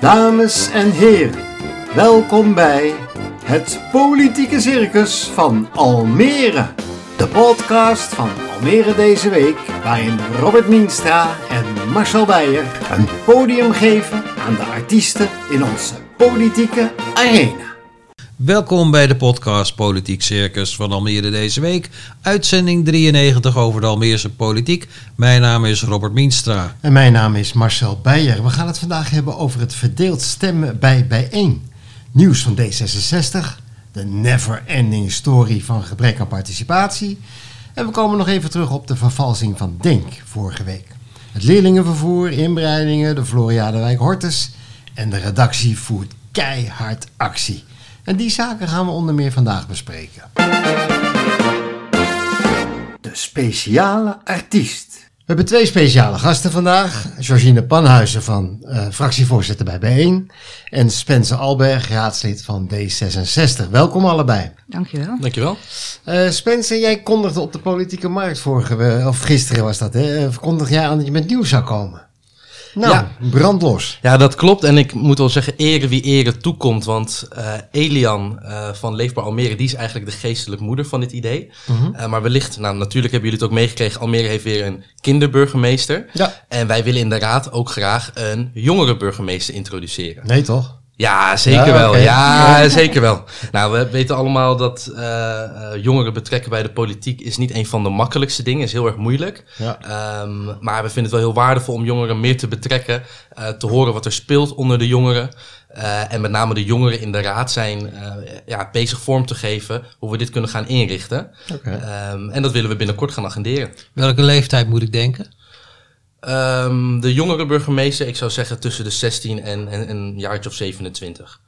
Dames en heren, welkom bij het Politieke Circus van Almere. De podcast van Almere deze week, waarin Robert Mienstra en Marcel Beijer een podium geven aan de artiesten in onze politieke arena. Welkom bij de podcast Politiek Circus van Almere deze week. Uitzending 93 over de Almeerse politiek. Mijn naam is Robert Mienstra. En mijn naam is Marcel Beijer. We gaan het vandaag hebben over het verdeeld stemmen bij bijeen. Nieuws van D66, de never-ending story van gebrek aan participatie. En we komen nog even terug op de vervalsing van Denk vorige week. Het leerlingenvervoer, inbreidingen, de Floriade Wijk Hortus en de redactie voert keihard actie. En die zaken gaan we onder meer vandaag bespreken. De speciale artiest. We hebben twee speciale gasten vandaag. Georgine Panhuizen van eh, fractievoorzitter bij Bijeen. En Spencer Alberg, raadslid van D66. Welkom allebei. Dankjewel. Dankjewel. Eh Spencer, jij kondigde op de politieke markt vorige of gisteren was dat, hè? eh, Kondigde jij aan dat je met nieuws zou komen? Nou, Ja. brandlos. Ja, dat klopt. En ik moet wel zeggen, ere wie ere toekomt. Want eh, Elian eh, van Leefbaar Almere, die is eigenlijk de geestelijke moeder van dit idee. Eh, maar wellicht, nou natuurlijk hebben jullie het ook meegekregen, Almere heeft weer een kinderburgemeester. Ja. En wij willen in de raad ook graag een jongere burgemeester introduceren. Nee toch? Ja, zeker Ja, wel. Ja, zeker wel. Nou, we weten allemaal dat eh, eh, jongeren betrekken bij de politiek is niet een van de makkelijkste dingen. Is heel erg moeilijk. Ja. Ehm, maar we vinden het wel heel waardevol om jongeren meer te betrekken. eh, te horen wat er speelt onder de jongeren. Eh, en met name de jongeren in de raad zijn eh, ja, bezig vorm te geven hoe we dit kunnen gaan inrichten. Oké. Ehm, en dat willen we binnenkort gaan agenderen. Welke leeftijd moet ik denken? Ehm, de jongere burgemeester, ik zou zeggen tussen de 16 en, en een jaartje of 27.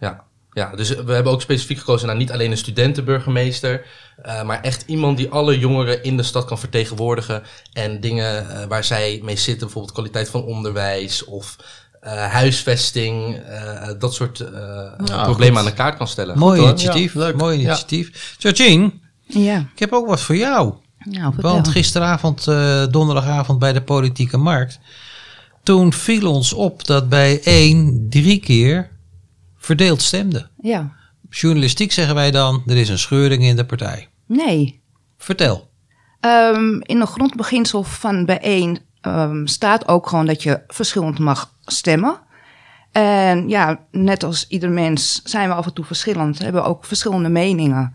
Ja. ja, dus we hebben ook specifiek gekozen naar niet alleen een studentenburgemeester, eh, maar echt iemand die alle jongeren in de stad kan vertegenwoordigen en dingen eh, waar zij mee zitten, bijvoorbeeld kwaliteit van onderwijs of eh, huisvesting, eh, dat soort eh, problemen aan de kaart kan stellen. Mooi initiatief. Ja, leuk. Mooi Ja. initiatief. Georgine, Ja, ik heb ook wat voor jou. Nou. Want gisteravond, eh, donderdagavond bij de politieke markt. Toen viel ons op dat bij één drie keer verdeeld stemde. Ja, Journalistiek zeggen wij dan, er is een scheuring in de partij. nee. Vertel. Ehm, in de grondbeginsel van bijeen ehm, staat ook gewoon dat je verschillend mag stemmen. En ja, net als ieder mens zijn we af en toe verschillend, hebben we ook verschillende meningen.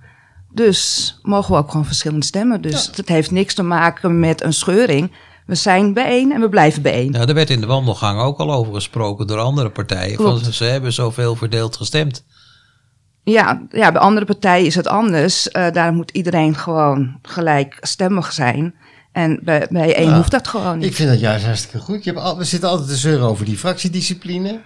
Dus mogen we ook gewoon verschillend stemmen. Dus het heeft niks te maken met een scheuring. We zijn bijeen en we blijven bijeen. Nou, daar werd in de wandelgang ook al over gesproken door andere partijen. Klopt. Van, ze hebben zoveel verdeeld gestemd. Ja, ja, bij andere partijen is het anders. Eh, daar moet iedereen gewoon gelijk stemmig zijn. En bij, bij één Ja. hoeft dat gewoon niet. Ik vind dat juist hartstikke goed. Je hebt al, we zitten altijd te zeuren over die fractiediscipline.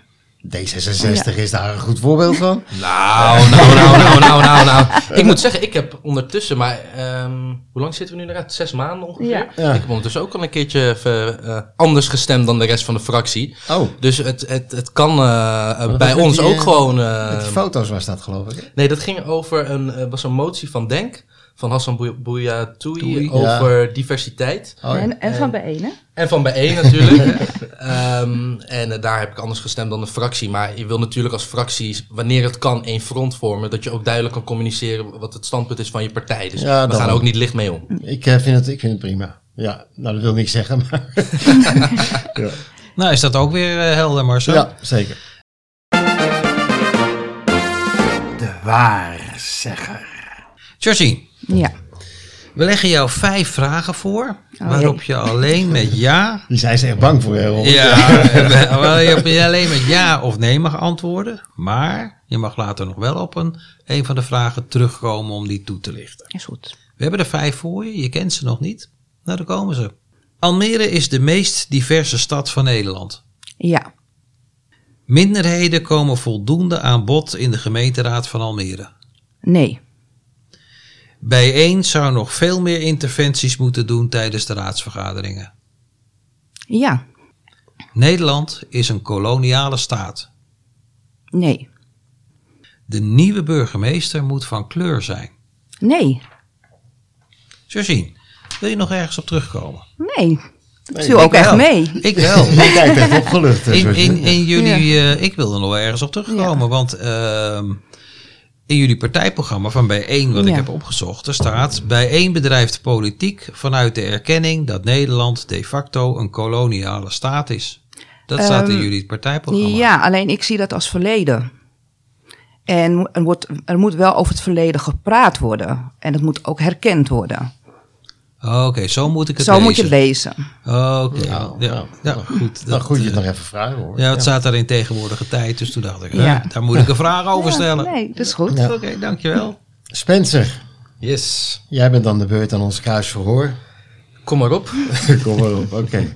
D66 is daar een goed voorbeeld van. Nou, nou, nou, nou, nou, nou, nou. Ik moet zeggen, ik heb ondertussen, maar ehm, hoe lang zitten we nu eruit? Zes maanden ongeveer? Ja. Ja. Ik heb ondertussen ook al een keertje even, eh, anders gestemd dan de rest van de fractie. Oh, Dus het, het, het kan eh, eh, bij ons die, ook eh, gewoon... eh, met die foto's was dat geloof ik. hè? nee, dat ging over een, eh, was een motie van Denk, van Hassan Bouy- Bouyatoui, Toei, over diversiteit. Oh, ja. en, en van bijeen, hè? En van bijeen natuurlijk. Ehm, en eh, daar heb ik anders gestemd dan de fractie. Maar je wil natuurlijk als fractie, wanneer het kan, één front vormen. Dat je ook duidelijk kan communiceren wat het standpunt is van je partij. Dus Ja, we gaan er ook niet licht mee om. Ik, eh, vind het, ik vind het prima. Ja, nou dat wil niks zeggen, maar ja. Nou, is dat ook weer eh, helder, Marcel? ja, zeker. De waarzegger. Georgie, Ja. we leggen jou vijf vragen voor. Oh, waarop je alleen met ja... Die zijn ze echt bang voor, hè? Ja, waarop je alleen met ja of nee mag antwoorden. Maar je mag later nog wel op een, een van de vragen terugkomen om die toe te lichten. Is goed. We hebben er vijf voor je, je kent ze nog niet. Nou, daar komen ze. Almere is de meest diverse stad van Nederland. Ja. Minderheden komen voldoende aan bod in de gemeenteraad van Almere. Nee. Bijeen zou nog veel meer interventies moeten doen tijdens de raadsvergaderingen. Ja. Nederland is een koloniale staat. Nee. De nieuwe burgemeester moet van kleur zijn. Nee. Georgine, wil je nog ergens op terugkomen? Nee. Ik viel ook Ik echt wel. mee. Ik wel. Je kijkt echt opgelucht. In, in, in jullie, eh, ik wil er nog wel ergens op terugkomen, want ehm, in jullie partijprogramma van Bijeen, wat ik heb opgezocht, er staat Bijeen bedrijft politiek vanuit de erkenning dat Nederland de facto een koloniale staat is. Dat staat in Ehm, jullie partijprogramma. Ja, alleen ik zie dat als verleden. En er, wordt, er moet wel over het verleden gepraat worden. En het moet ook herkend worden. Oké, zo moet ik het Zo lezen. moet je het lezen. Oké, Nou, ja, nou, ja, nou, goed. Nou, goed je het eh, nog even vragen hoor. Ja, het staat daar in tegenwoordige tijd, dus toen dacht ik, Ja. daar moet ik een vraag over Ja, stellen. nee, dat is goed. Ja. Oké, dankjewel. Spencer, Yes. jij bent dan de beurt aan ons kruisverhoor. Kom maar op. Kom maar op, oké.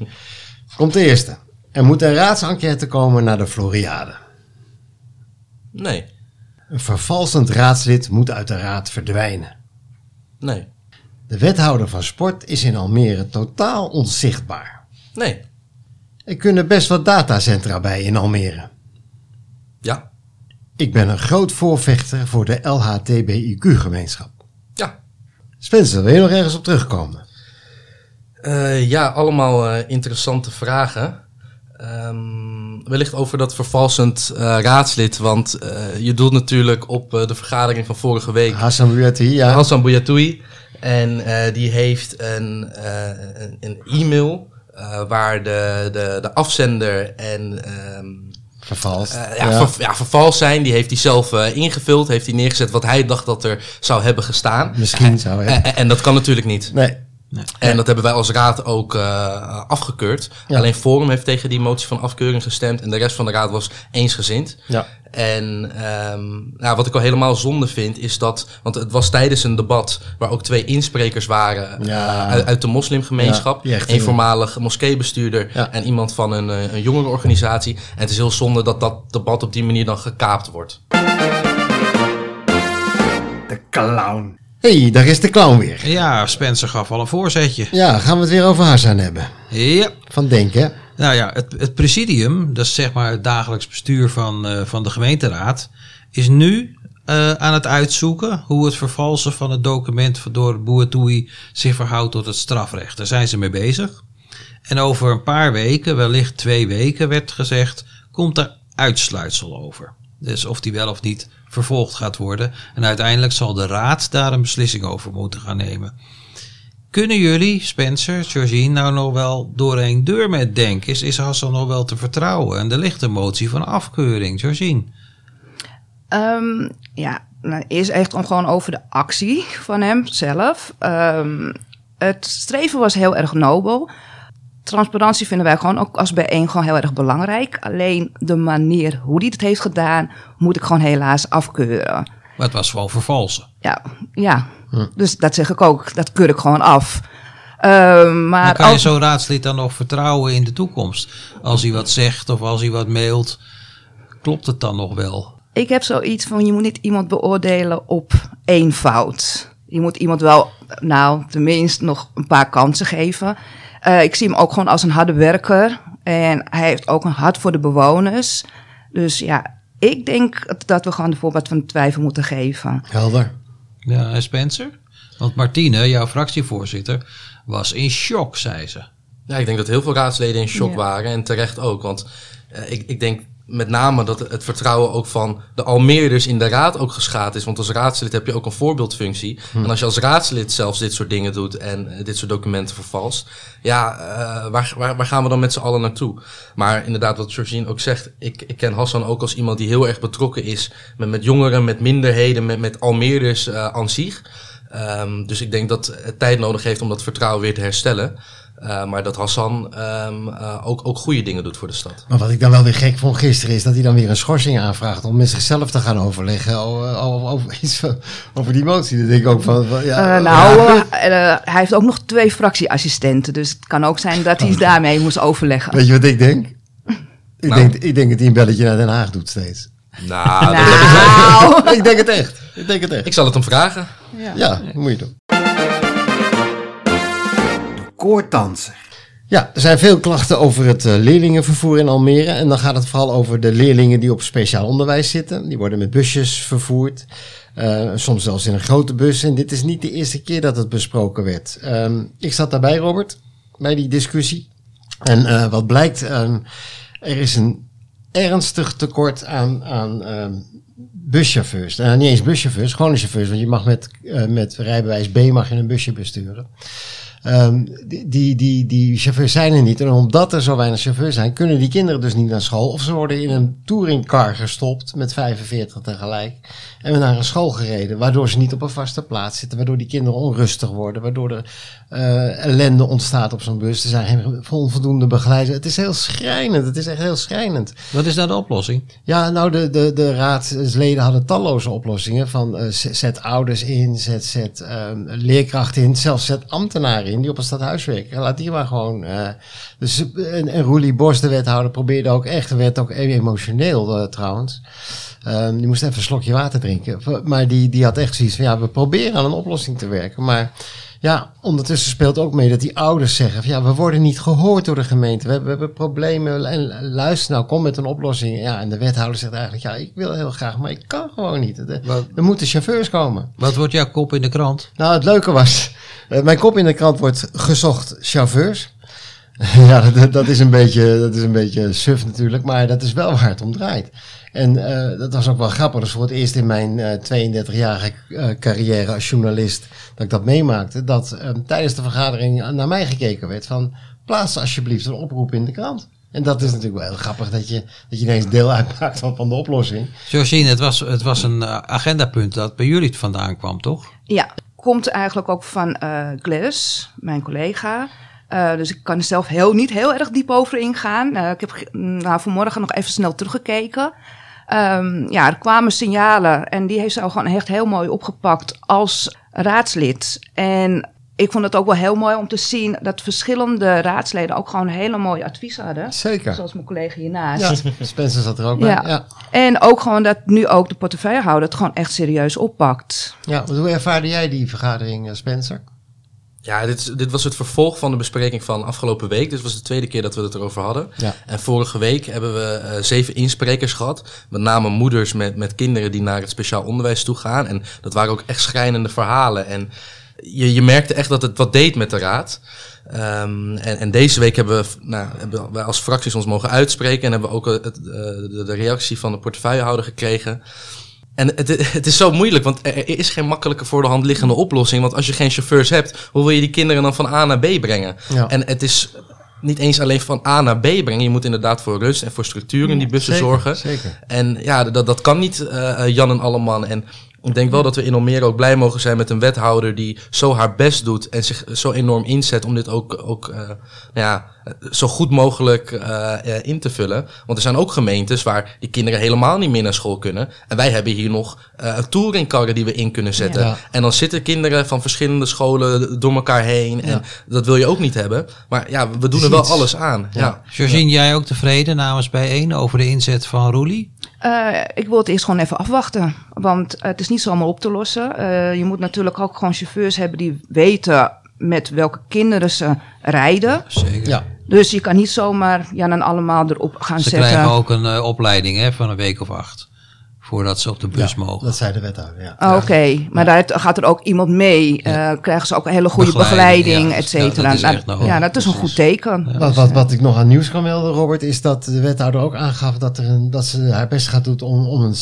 Komt de eerste. Er moet een raadsenquête komen naar de Floriade. Nee. Een vervalsend raadslid moet uit de raad verdwijnen. Nee. De wethouder van sport is in Almere totaal onzichtbaar. Nee. Er kunnen best wat datacentra bij in Almere. Ja. Ik ben een groot voorvechter voor de LHTBIQ-gemeenschap. Ja. Spencer, wil je nog ergens op terugkomen? Eh, ja, allemaal eh, interessante vragen. Ehm, wellicht over dat vervalsend eh, raadslid, want je doelt natuurlijk op de vergadering van vorige week. Hassan Bouati, ja. Hassan Bouyatoui. En eh, die heeft een, eh, een, een e-mail eh, waar de, de, de afzender en Vervalst. eh, ja, ver- ja, vervals zijn. Die heeft hij zelf ingevuld, heeft hij neergezet wat hij dacht dat er zou hebben gestaan. Misschien zou en dat kan natuurlijk niet. Nee. En dat hebben wij als raad ook eh, afgekeurd. Ja. Alleen Forum heeft tegen die motie van afkeuring gestemd. En de rest van de raad was eensgezind. Ja. En ehm, nou, wat ik al helemaal zonde vind, is dat. Want het was tijdens een debat waar ook twee insprekers waren Ja. eh, uit, uit de moslimgemeenschap. Ja, een voormalig moskeebestuurder Ja. en iemand van een, eh, een jongerenorganisatie. En het is heel zonde dat dat debat op die manier dan gekaapt wordt. De clown. Hé, hey, daar is de clown weer. Ja, Spencer gaf al een voorzetje. Ja, gaan we het weer over Hassan hebben. Ja. Van Denken. Nou ja, het, het presidium, dat is zeg maar het dagelijks bestuur van, eh, van de gemeenteraad, is nu eh, aan het uitzoeken hoe het vervalsen van het document door Boertoei zich verhoudt tot het strafrecht. Daar zijn ze mee bezig. En over een paar weken, wellicht twee weken werd gezegd, komt er uitsluitsel over. Dus of die wel of niet vervolgd gaat worden. En uiteindelijk zal de raad daar een beslissing over moeten gaan nemen. Kunnen jullie, Spencer, Georgine, nou nog wel door een deur met denken? Is, is Hassan nog wel te vertrouwen? En ligt een motie van afkeuring, Georgine. Ehm, ja, nou, eerst echt om gewoon over de actie van hem zelf. Ehm, het streven was heel erg nobel. Transparantie vinden wij gewoon ook als bijeen gewoon heel erg belangrijk. Alleen de manier hoe hij het heeft gedaan, moet ik gewoon helaas afkeuren. Maar het was gewoon vervalsen. Ja, ja. dus dat zeg ik ook. Dat keur ik gewoon af. Ehm, maar Maar kan je zo'n raadslid dan nog vertrouwen in de toekomst? Als hij wat zegt of als hij wat mailt, klopt het dan nog wel? Ik heb zoiets van, je moet niet iemand beoordelen op één fout. Je moet iemand wel, nou, tenminste nog een paar kansen geven. Eh, ik zie hem ook gewoon als een harde werker. En hij heeft ook een hart voor de bewoners. Dus ja, ik denk dat we gewoon de voorbeeld van de twijfel moeten geven. Helder. Ja, en Spencer? Want Martine, jouw fractievoorzitter, was in shock, zei ze. Ja, ik denk dat heel veel raadsleden in shock Ja. waren. En terecht ook. Want eh, ik, ik denk met name dat het vertrouwen ook van de Almeerders in de raad ook geschaad is. Want als raadslid heb je ook een voorbeeldfunctie. En als je als raadslid zelfs dit soort dingen doet en eh, dit soort documenten vervalst. Ja, eh, waar, waar, waar gaan we dan met z'n allen naartoe? Maar inderdaad, wat Georgine ook zegt. Ik, ik ken Hassan ook als iemand die heel erg betrokken is met, met jongeren, met minderheden, met, met Almeerders eh aan zich. Ehm, dus ik denk dat het tijd nodig heeft om dat vertrouwen weer te herstellen. Uh, maar dat Hassan um, uh, ook, ook goede dingen doet voor de stad. Maar wat ik dan wel weer gek vond gisteren is dat hij dan weer een schorsing aanvraagt om met zichzelf te gaan overleggen over, over, over iets van, over die motie. Dan denk ik ook van, van ja, Uh, nou, uh, hij heeft ook nog twee fractieassistenten. Dus het kan ook zijn dat hij Oh. daarmee moest overleggen. Weet je wat ik denk? Ik, Nou. denk, ik denk dat hij een belletje naar Den Haag doet steeds. Nou, dat- Nou, ik denk het echt. Ik denk het echt. ik zal het hem vragen. Ja, dat moet je doen. Koordanser. Ja, er zijn veel klachten over het uh, leerlingenvervoer in Almere. En dan gaat het vooral over de leerlingen die op speciaal onderwijs zitten. Die worden met busjes vervoerd. Uh, soms zelfs in een grote bus. En dit is niet de eerste keer dat het besproken werd. Um, ik zat daarbij, Robert, bij die discussie. En eh, wat blijkt, ehm, er is een ernstig tekort aan, aan ehm, buschauffeurs. Nou, niet eens buschauffeurs, gewone chauffeurs. Want je mag met, eh, met rijbewijs B mag je een busje besturen. Ehm, die, die, die, die chauffeurs zijn er niet. En omdat er zo weinig chauffeurs zijn, kunnen die kinderen dus niet naar school. Of ze worden in een touringcar gestopt met 45 tegelijk. En naar een school gereden. Waardoor ze niet op een vaste plaats zitten. Waardoor die kinderen onrustig worden. Waardoor er eh, ellende ontstaat op zo'n bus. Er zijn geen onvoldoende begeleiders. Het is heel schrijnend. Het is echt heel schrijnend. Wat is nou de oplossing? Ja, nou, de, de, de raadsleden hadden talloze oplossingen. Van eh, zet ouders in, zet, zet ehm, leerkrachten in, zelfs zet ambtenaren in die op een stadhuis werken. Laat die maar gewoon. eh, dus, eh, en, en Roelie Bos, de wethouder, probeerde ook echt, werd ook emotioneel eh, trouwens. Ehm, die moest even een slokje water drinken. Maar die, die had echt zoiets van, ja, we proberen aan een oplossing te werken. Maar ja, ondertussen speelt ook mee dat die ouders zeggen van, ja, we worden niet gehoord door de gemeente. We hebben, we hebben problemen en luister nou, kom met een oplossing. Ja, en de wethouder zegt eigenlijk, ja, ik wil heel graag, maar ik kan gewoon niet. Er, Wat, er moeten chauffeurs komen. wat wordt jouw kop in de krant? Nou, het leuke was, mijn kop in de krant wordt gezocht chauffeurs. ja, dat, dat, is een beetje, dat is een beetje suf natuurlijk, maar dat is wel waar het om draait. En eh, dat was ook wel grappig. Dat is voor het eerst in mijn eh 32-jarige eh, carrière als journalist dat ik dat meemaakte. Dat eh, tijdens de vergadering naar mij gekeken werd van plaats alsjeblieft een oproep in de krant. En dat is natuurlijk wel heel grappig dat je, dat je ineens deel uitmaakt van, van de oplossing. Josine, het was, het was een eh, agendapunt dat bij jullie vandaan kwam, toch? Ja, komt eigenlijk ook van eh Gladys, mijn collega. Eh, dus ik kan er zelf heel, niet heel erg diep over ingaan. Eh, ik heb nou, vanmorgen nog even snel teruggekeken. Ehm, ja, er kwamen signalen en die heeft ze al gewoon echt heel mooi opgepakt als raadslid. En ik vond het ook wel heel mooi om te zien dat verschillende raadsleden ook gewoon hele mooie adviezen hadden. Zeker. Zoals mijn collega hiernaast. Ja, Spencer zat er ook bij. Ja. Ja. En ook gewoon dat nu ook de portefeuillehouder het gewoon echt serieus oppakt. Ja, hoe ervaarde jij die vergadering, eh, Spencer? Ja, dit, is- dit was het vervolg van de bespreking van afgelopen week. Dit was de tweede keer dat we het erover hadden. Ja. En vorige week hebben we eh, zeven insprekers gehad. Met name moeders met, met kinderen die naar het speciaal onderwijs toe gaan. En dat waren ook echt schrijnende verhalen. En je, je merkte echt dat het wat deed met de raad. Ehm, en, en deze week hebben we, nou, hebben wij als fracties ons mogen uitspreken. En hebben we ook eh, het, eh, de, de reactie van de portefeuillehouder gekregen. En het, het is zo moeilijk, want er is geen makkelijke voor de hand liggende oplossing. Want als je geen chauffeurs hebt, hoe wil je die kinderen dan van A naar B brengen? Ja. En het is niet eens alleen van A naar B brengen. Je moet inderdaad voor rust en voor structuur in die bussen Zeker, zorgen. Zeker. En ja, dat, dat kan niet eh, Jan en Alleman. En ik denk wel dat we in Almere ook blij mogen zijn met een wethouder die zo haar best doet en zich zo enorm inzet om dit ook, ook eh, nou ja, zo goed mogelijk eh, eh, in te vullen. Want er zijn ook gemeentes waar die kinderen helemaal niet meer naar school kunnen. En wij hebben hier nog eh touringkarren die we in kunnen zetten. Ja. En dan zitten kinderen van verschillende scholen door elkaar heen. En dat wil je ook niet hebben. Maar ja, we doen er wel alles aan. Ja. Josine, jij ook tevreden namens bijeen over de inzet van Roelie? Eh, ik wil het eerst gewoon even afwachten. Want het is niet zomaar op te lossen. Eh, je moet natuurlijk ook gewoon chauffeurs hebben die weten met welke kinderen ze rijden. Zeker. Ja, Dus je kan niet zomaar ja, dan allemaal erop gaan Ze zetten. krijgen ook een eh, opleiding hè, van een week of acht. Voordat ze op de bus ja, mogen. dat zei de wethouder, ja. Ah, Oké, maar daar gaat er ook iemand mee. Eh, krijgen ze ook een hele goede Begeleiding, begeleiding, ja. et cetera. Ja, dat is Nou, echt nodig. ja, dat is een goed teken. Wat, wat, wat ik nog aan nieuws kan melden, Robert, is dat de wethouder ook aangaf dat, er een, dat ze haar best gaat doen om, om een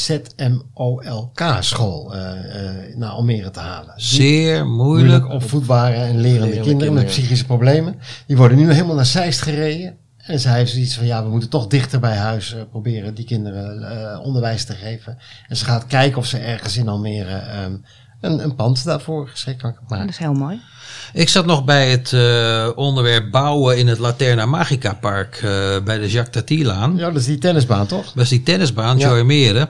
ZMOLK-school eh eh naar Almere te halen. Zeer Moeilijk moeilijk. opvoedbare en lerende Lerende kinderen met psychische problemen. Die worden nu helemaal naar Zeist gereden. En zij heeft zoiets van, ja, we moeten toch dichter bij huis eh, proberen die kinderen eh, onderwijs te geven. En ze gaat kijken of ze ergens in Almere ehm, een, een pand daarvoor geschikt kan Dat maken. is heel mooi. Ik zat nog bij het eh, onderwerp bouwen in het Laterna Magica Park eh, bij de Jacques Tatilaan. Ja, dat is die tennisbaan, toch? Dat is die tennisbaan, Ja. Joy Meren.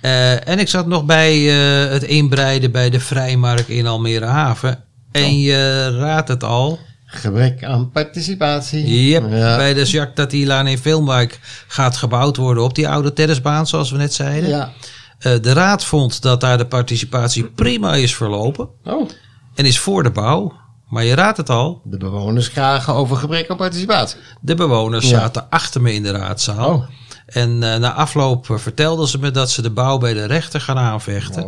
Eh, en ik zat nog bij eh, het inbreiden bij de Vrijmarkt in Almere Haven. En je raadt het al. Gebrek aan participatie. Yep, Ja. bij de Jacques Tatilaan in Filmwijk gaat gebouwd worden op die oude tennisbaan, zoals we net zeiden. Ja. Eh, de raad vond dat daar de participatie prima is verlopen Oh, en is voor de bouw. Maar je raadt het al, de bewoners klagen over gebrek aan participatie. de bewoners Ja. zaten achter me in de raadzaal. Oh. En eh, na afloop eh, vertelden ze me dat ze de bouw bij de rechter gaan aanvechten.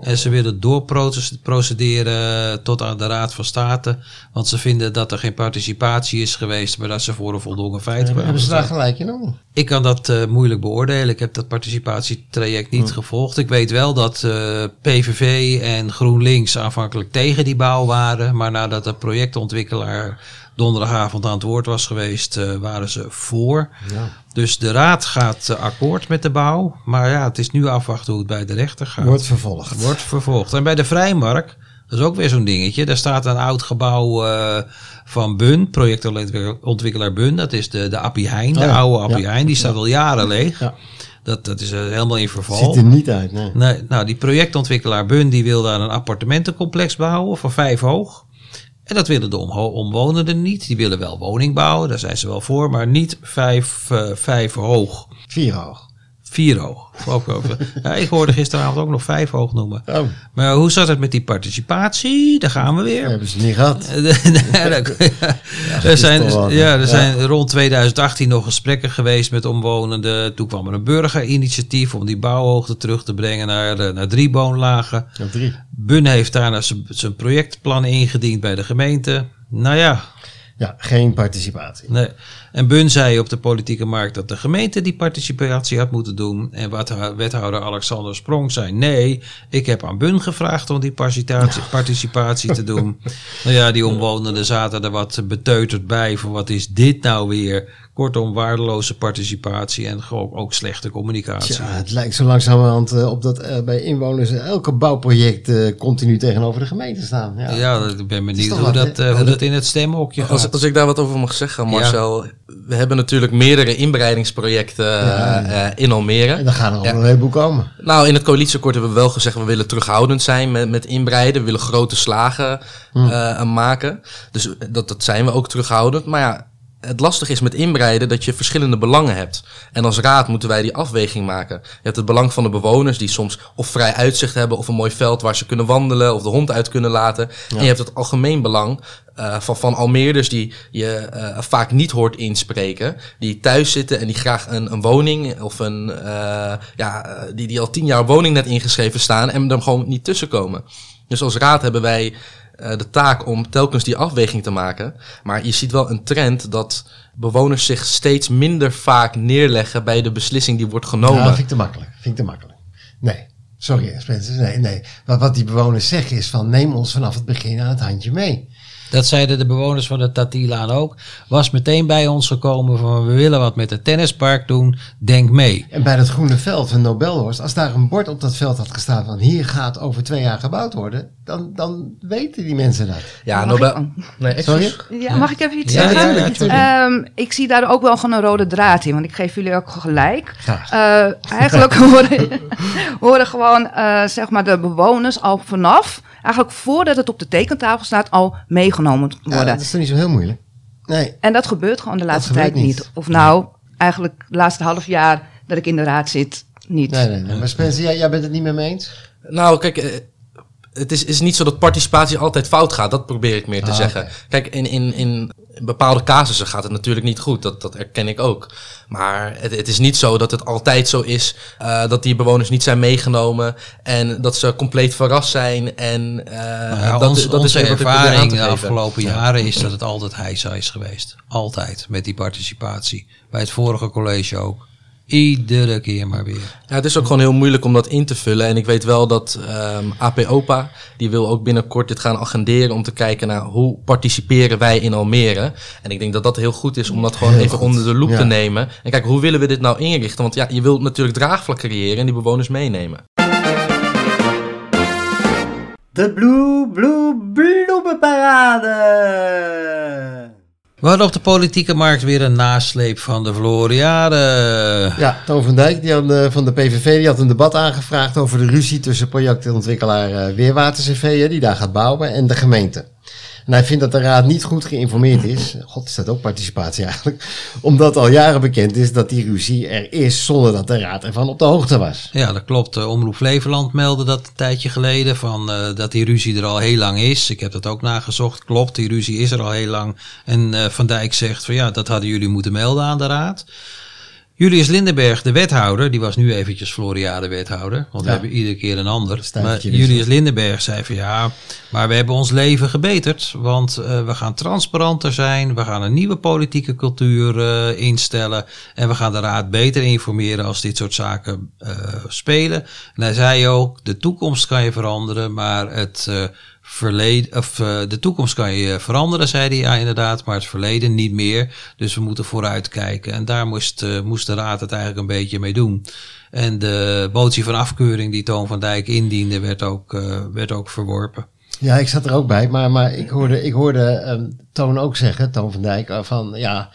En ze willen doorprocederen tot aan de Raad van State. Want ze vinden dat er geen participatie is geweest, maar dat ze voor een voldongen feit kwamen Hebben ze daar gelijk in niet? Ik kan dat eh, moeilijk beoordelen. Ik heb dat participatietraject niet gevolgd. Ik weet wel dat eh, PVV en GroenLinks aanvankelijk tegen die bouw waren. Maar nadat de projectontwikkelaar donderdagavond aan het woord was geweest, eh, waren ze voor. Dus de raad gaat eh, akkoord met de bouw. Maar ja, het is nu afwachten hoe het bij de rechter gaat. Wordt vervolgd. Wordt vervolgd. En bij de Vrijmarkt, dat is ook weer zo'n dingetje. Daar staat een oud gebouw eh, van Bun, projectontwikkelaar Bun. Dat is de, de Appie Heijn, de Oh ja. oude Appie Ja. Heijn. Die staat al jaren leeg. Ja. Dat, dat is helemaal in verval. Ziet er niet uit, nee. Nee, nou, die projectontwikkelaar Bun die wil daar een appartementencomplex bouwen van vijf hoog. En dat willen de omwonenden niet. Die willen wel woning bouwen, daar zijn ze wel voor, maar niet vijf, eh, vijf hoog. Vier hoog. Vier hoog. geloof ik ook. Ja, ik hoorde gisteravond ook nog vijf hoog noemen. Oh, Maar hoe zat het met die participatie? Daar gaan we dat weer. hebben ze niet gehad. Er zijn, ja, er ja. zijn rond 2018 nog gesprekken geweest met omwonenden. Toen kwam er een burgerinitiatief om die bouwhoogte terug te brengen naar, eh, naar drie woonlagen. Ja, drie. Bun heeft daarna zijn- zijn projectplan ingediend bij de gemeente. Nou ja, Ja, geen participatie. nee. En Bun zei op de politieke markt dat de gemeente die participatie had moeten doen. En wat wethouder Alexander Sprong zei: nee, ik heb aan Bun gevraagd om die participatie, participatie te doen. Nou ja, die omwonenden zaten er wat beteuterd bij van wat is dit nou weer? Kortom, waardeloze participatie en gewoon ook slechte communicatie. Tja, het lijkt zo langzamerhand eh, op dat eh, bij inwoners elke bouwproject eh, continu tegenover de gemeente staan. Ja. Ja, ik ben benieuwd hoe, wat, dat, hoe dat in het stemhokje Als, gaat. als ik daar wat over mag zeggen, Marcel. We hebben natuurlijk meerdere inbreidingsprojecten Ja. eh, in Almere. En dan gaan er Ja. nog een heleboel komen. Nou, in het coalitieakkoord hebben we wel gezegd... we willen terughoudend zijn met, met inbreiden. We willen grote slagen eh, maken. Dus dat, dat zijn we ook terughoudend. Maar ja, het lastige is met inbreiden dat je verschillende belangen hebt. En als raad moeten wij die afweging maken. Je hebt het belang van de bewoners die soms of vrij uitzicht hebben... of een mooi veld waar ze kunnen wandelen of de hond uit kunnen laten. En je hebt het algemeen belang eh, van, Almeerders die je eh, vaak niet hoort inspreken. Die thuis zitten en die graag een, een woning of een... eh, ja, die, die al tien jaar woning net ingeschreven staan en er gewoon niet tussenkomen. Dus als raad hebben wij de taak om telkens die afweging te maken. Maar je ziet wel een trend dat bewoners zich steeds minder vaak neerleggen bij de beslissing die wordt genomen. Ja, vind ik te makkelijk. Vind ik te makkelijk. Nee. Sorry, Spencer. Nee, nee. Wat, wat die bewoners zeggen is van neem ons vanaf het begin aan het handje mee. Dat zeiden de bewoners van de Tatilaan ook. Was meteen bij ons gekomen van we willen wat met het tennispark doen. Denk mee. En bij dat groene veld van Nobelhorst, als daar een bord op dat veld had gestaan van hier gaat over twee jaar gebouwd worden, dan, dan weten die mensen dat. ja, Mag Nobel. ik dan? Nee, Sorry? Ja, mag ik even iets Ja, zeggen? ja. Ehm, ik zie daar ook wel gewoon een rode draad in, want ik geef jullie ook gelijk. Eh, eigenlijk horen, horen gewoon eh, zeg maar de bewoners al vanaf, eigenlijk voordat het op de tekentafel staat, al meegenomen Ja, worden. dat is toch niet zo heel moeilijk? Nee. En dat gebeurt gewoon de laatste tijd niet. niet. Of nou, eigenlijk het laatste half jaar dat ik in de raad zit, niet. Nee, nee, nee. Maar Spencer, jij, jij bent het niet met me eens? Nou, kijk, eh, het is, is niet zo dat participatie altijd fout gaat. Dat probeer ik meer te Ah, zeggen. Kijk, in, in, in bepaalde casussen gaat het natuurlijk niet goed. Dat, dat erken ik ook. Maar het, het is niet zo dat het altijd zo is eh, dat die bewoners niet zijn meegenomen en dat ze compleet verrast zijn. En eh, Nou ja, dat, ons- dat onze is ervaring de afgelopen jaren is dat het altijd heisa is geweest. Altijd met die participatie. Bij het vorige college ook. Iedere keer maar weer. Ja, het is ook gewoon heel moeilijk om dat in te vullen. En ik weet wel dat ehm AP OPA, die wil ook binnenkort dit gaan agenderen om te kijken naar hoe participeren wij in Almere. En ik denk dat dat heel goed is om dat gewoon Heel even goed, onder de loep ja. te nemen. En kijken, hoe willen we dit nou inrichten? Want ja, je wilt natuurlijk draagvlak creëren en die bewoners meenemen. De Blue Blue Bloemenparade! We hadden op de politieke markt weer een nasleep van de Floriade. Ja, Toon van Dijk die had, eh, van de PVV die had een debat aangevraagd over de ruzie tussen projectontwikkelaar eh, Weerwater CV, die daar gaat bouwen, en de gemeente. En hij vindt dat de raad niet goed geïnformeerd is. God, is dat ook participatie eigenlijk? Omdat al jaren bekend is dat die ruzie er is zonder dat de raad ervan op de hoogte was. Ja, dat klopt. Eh, Omroep Flevoland meldde dat een tijdje geleden. Van, eh, dat die ruzie er al heel lang is. Ik heb dat ook nagezocht. Klopt, die ruzie is er al heel lang. En eh, Van Dijk zegt van ja, dat hadden jullie moeten melden aan de raad. Julius Lindenberg, de wethouder, die was nu eventjes Floriade wethouder, want we hebben iedere keer een ander. Maar Stuivertje Julius. Lindenberg zei van ja, maar we hebben ons leven gebeterd, want eh, we gaan transparanter zijn, we gaan een nieuwe politieke cultuur eh, instellen en we gaan de raad beter informeren als dit soort zaken eh, spelen. En hij zei ook, de toekomst kan je veranderen, maar het verleden, of eh, de toekomst kan je veranderen, zei hij ja inderdaad, maar het verleden niet meer. Dus we moeten vooruit kijken. En daar moest, eh, moest de raad het eigenlijk een beetje mee doen. En de motie van afkeuring die Toon van Dijk indiende, werd ook, eh, werd ook verworpen. Ja, ik zat er ook bij, maar, maar ik hoorde, ik hoorde ehm, Toon ook zeggen, Toon van Dijk, eh, van ja,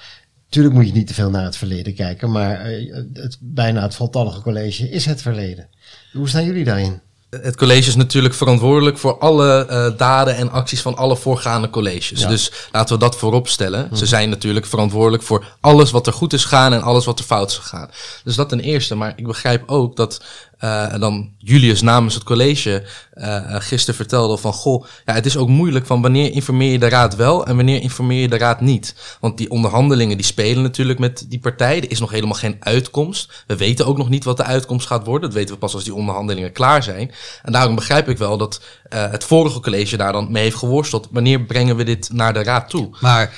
natuurlijk moet je niet te veel naar het verleden kijken, maar eh, het, bijna het voltallige college is het verleden. Hoe staan jullie daarin? Het college is natuurlijk verantwoordelijk voor alle eh, daden en acties van alle voorgaande colleges. Ja. Dus laten we dat voorop stellen. Ze zijn natuurlijk verantwoordelijk voor alles wat er goed is gegaan en alles wat er fout is gegaan. Dus dat ten eerste. Maar ik begrijp ook dat eh, dan Julius namens het college eh, gisteren vertelde van... Goh, ja, het is ook moeilijk van wanneer informeer je de raad wel en wanneer informeer je de raad niet. Want die onderhandelingen die spelen natuurlijk met die partij. Er is nog helemaal geen uitkomst. We weten ook nog niet wat de uitkomst gaat worden. Dat weten we pas als die onderhandelingen klaar zijn. En daarom begrijp ik wel dat het vorige college daar dan mee heeft geworsteld. Wanneer brengen we dit naar de raad toe? Maar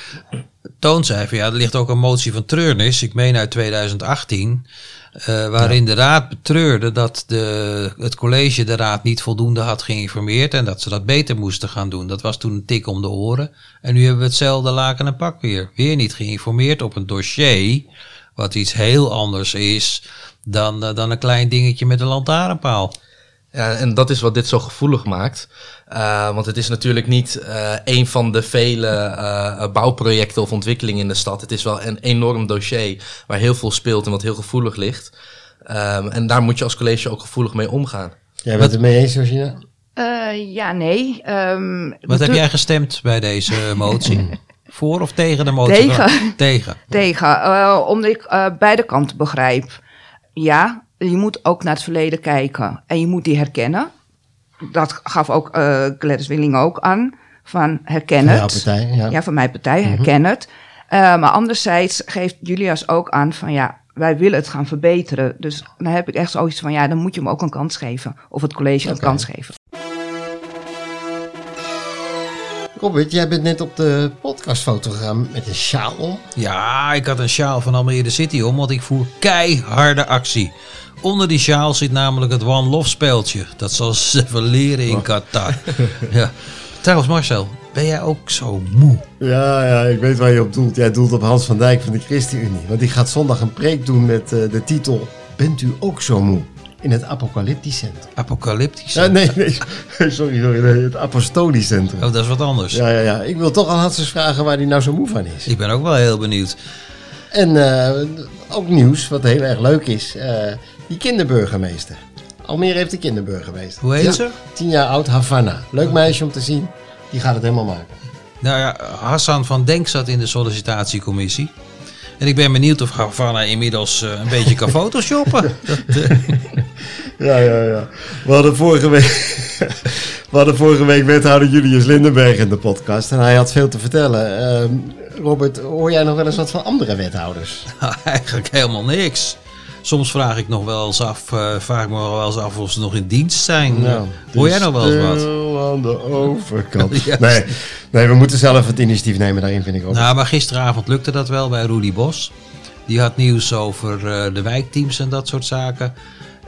Toon zei van ja, er ligt ook een motie van treurnis, ik meen uit 2018, eh, waarin de raad betreurde dat de, het college de raad niet voldoende had geïnformeerd en dat ze dat beter moesten gaan doen. Dat was toen een tik om de oren. En nu hebben we hetzelfde laken en pak weer. Weer niet geïnformeerd op een dossier, wat iets heel anders is dan, eh, dan een klein dingetje met een lantaarnpaal. Ja, en dat is wat dit zo gevoelig maakt. Eh, want het is natuurlijk niet eh, een van de vele eh, bouwprojecten of ontwikkelingen in de stad. Het is wel een enorm dossier waar heel veel speelt en wat heel gevoelig ligt. Ehm, en daar moet je als college ook gevoelig mee omgaan. Jij bent het mee eens, Georgina? Eh, ja, nee. ehm, Wat heb jij gestemd bij deze motie? Voor of tegen de motie? Tegen. Tegen. Tegen, eh, omdat ik eh, beide kanten begrijp. Ja, je moet ook naar het verleden kijken en je moet die herkennen. Dat gaf ook eh Gladys Willing ook aan, van herken Van partij, ja. Mhm. Ja, van mijn partij, herken het. Eh, maar anderzijds geeft Julius ook aan van ja, wij willen het gaan verbeteren. Dus dan heb ik echt zoiets van ja, dan moet je hem ook een kans geven. Of het college een kans geven. Robert, jij bent net op de podcastfoto gegaan met een sjaal om. Ja, ik had een sjaal van Almere City om, want ik voer keiharde actie. Onder die sjaal zit namelijk het One Love speeltje. Dat zal ze leren in Qatar. ja. Trouwens Marcel, ben jij ook zo moe? Ja, ja, ik weet waar je op doelt. Jij doelt op Hans van Dijk van de ChristenUnie. Want die gaat zondag een preek doen met eh, de titel... Bent u ook zo moe? In het Apocalyptisch Centrum. Apocalyptisch. Ja, nee, nee, sorry, sorry. nee, het Apostolisch Centrum. Oh, dat is wat anders. Ja, ja, ja. Ik wil toch Hans eens vragen waar hij nou zo moe van is. Ik ben ook wel heel benieuwd. En eh, ook nieuws, wat heel erg leuk is. eh, die kinderburgemeester. Almere heeft een kinderburgemeester. Hoe heet Ja, ze? Tien jaar oud, Havana. Leuk meisje om te zien. Die gaat het helemaal maken. Nou ja, Hassan van Denk zat in de sollicitatiecommissie. En ik ben benieuwd of Havana inmiddels eh, een beetje kan photoshoppen. Dat, eh, Ja, ja, ja. We hadden vorige week, we hadden vorige week wethouder Julius Lindenberg in de podcast. En hij had veel te vertellen. Ehm, Robert, hoor jij nog wel eens wat van andere wethouders? Nou, eigenlijk helemaal niks. Soms vraag ik nog wel eens af, eh, vraag ik me wel eens af of ze nog in dienst zijn. Nou, Hoor jij nog wel eens wat? Aan de overkant. Nee, nee, we moeten zelf het initiatief nemen daarin, vind ik ook. Nou, maar gisteravond lukte dat wel bij Rudy Bos. Die had nieuws over eh, de wijkteams en dat soort zaken.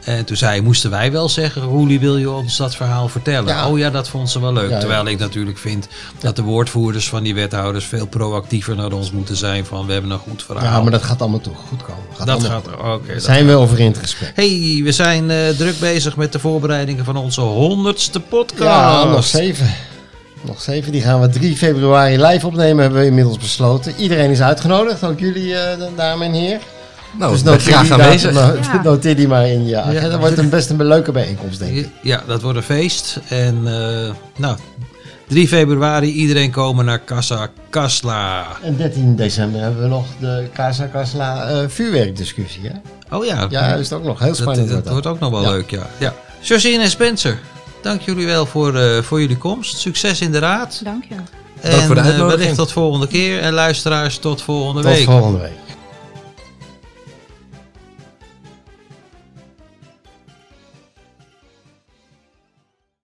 En toen zei, moesten wij wel zeggen, Roelie, wil je ons dat verhaal vertellen? Ja. Oh ja, dat vond ze wel leuk. Ja, ja. Terwijl ik natuurlijk vind dat de woordvoerders van die wethouders veel proactiever naar ons moeten zijn van, we hebben een goed verhaal. ja, maar dat gaat allemaal toch goed komen. Gaat dat gaat, oké. dat- Zijn we over in het gesprek? Hey, we zijn eh, druk bezig met de voorbereidingen van onze honderdste podcast. Ja, nog zeven. Nog zeven. Die gaan we 3 februari live opnemen, hebben we inmiddels besloten. Iedereen is uitgenodigd, ook jullie, eh, de dames en heren. Nou, dus ben graag die aanwezig. nou, Ja. noteer die maar in je agenda. Ja. Dat wordt een best een leuke bijeenkomst, denk ik. Ja, dat wordt een feest. En eh, nou, 3 februari iedereen komen naar Casa Kasla. En 13 december hebben we nog de Casa Casla eh vuurwerkdiscussie. Hè? Oh ja, Ja, is het ook nog heel dat, spannend. dat, wordt dat. wordt ook nog wel Ja. leuk, ja. ja. Josine en Spencer, dank jullie wel voor, eh, voor jullie komst. Succes in de raad. Dank je. En voor de uitnodiging. wellicht tot volgende keer. En luisteraars, tot volgende Tot week. volgende week.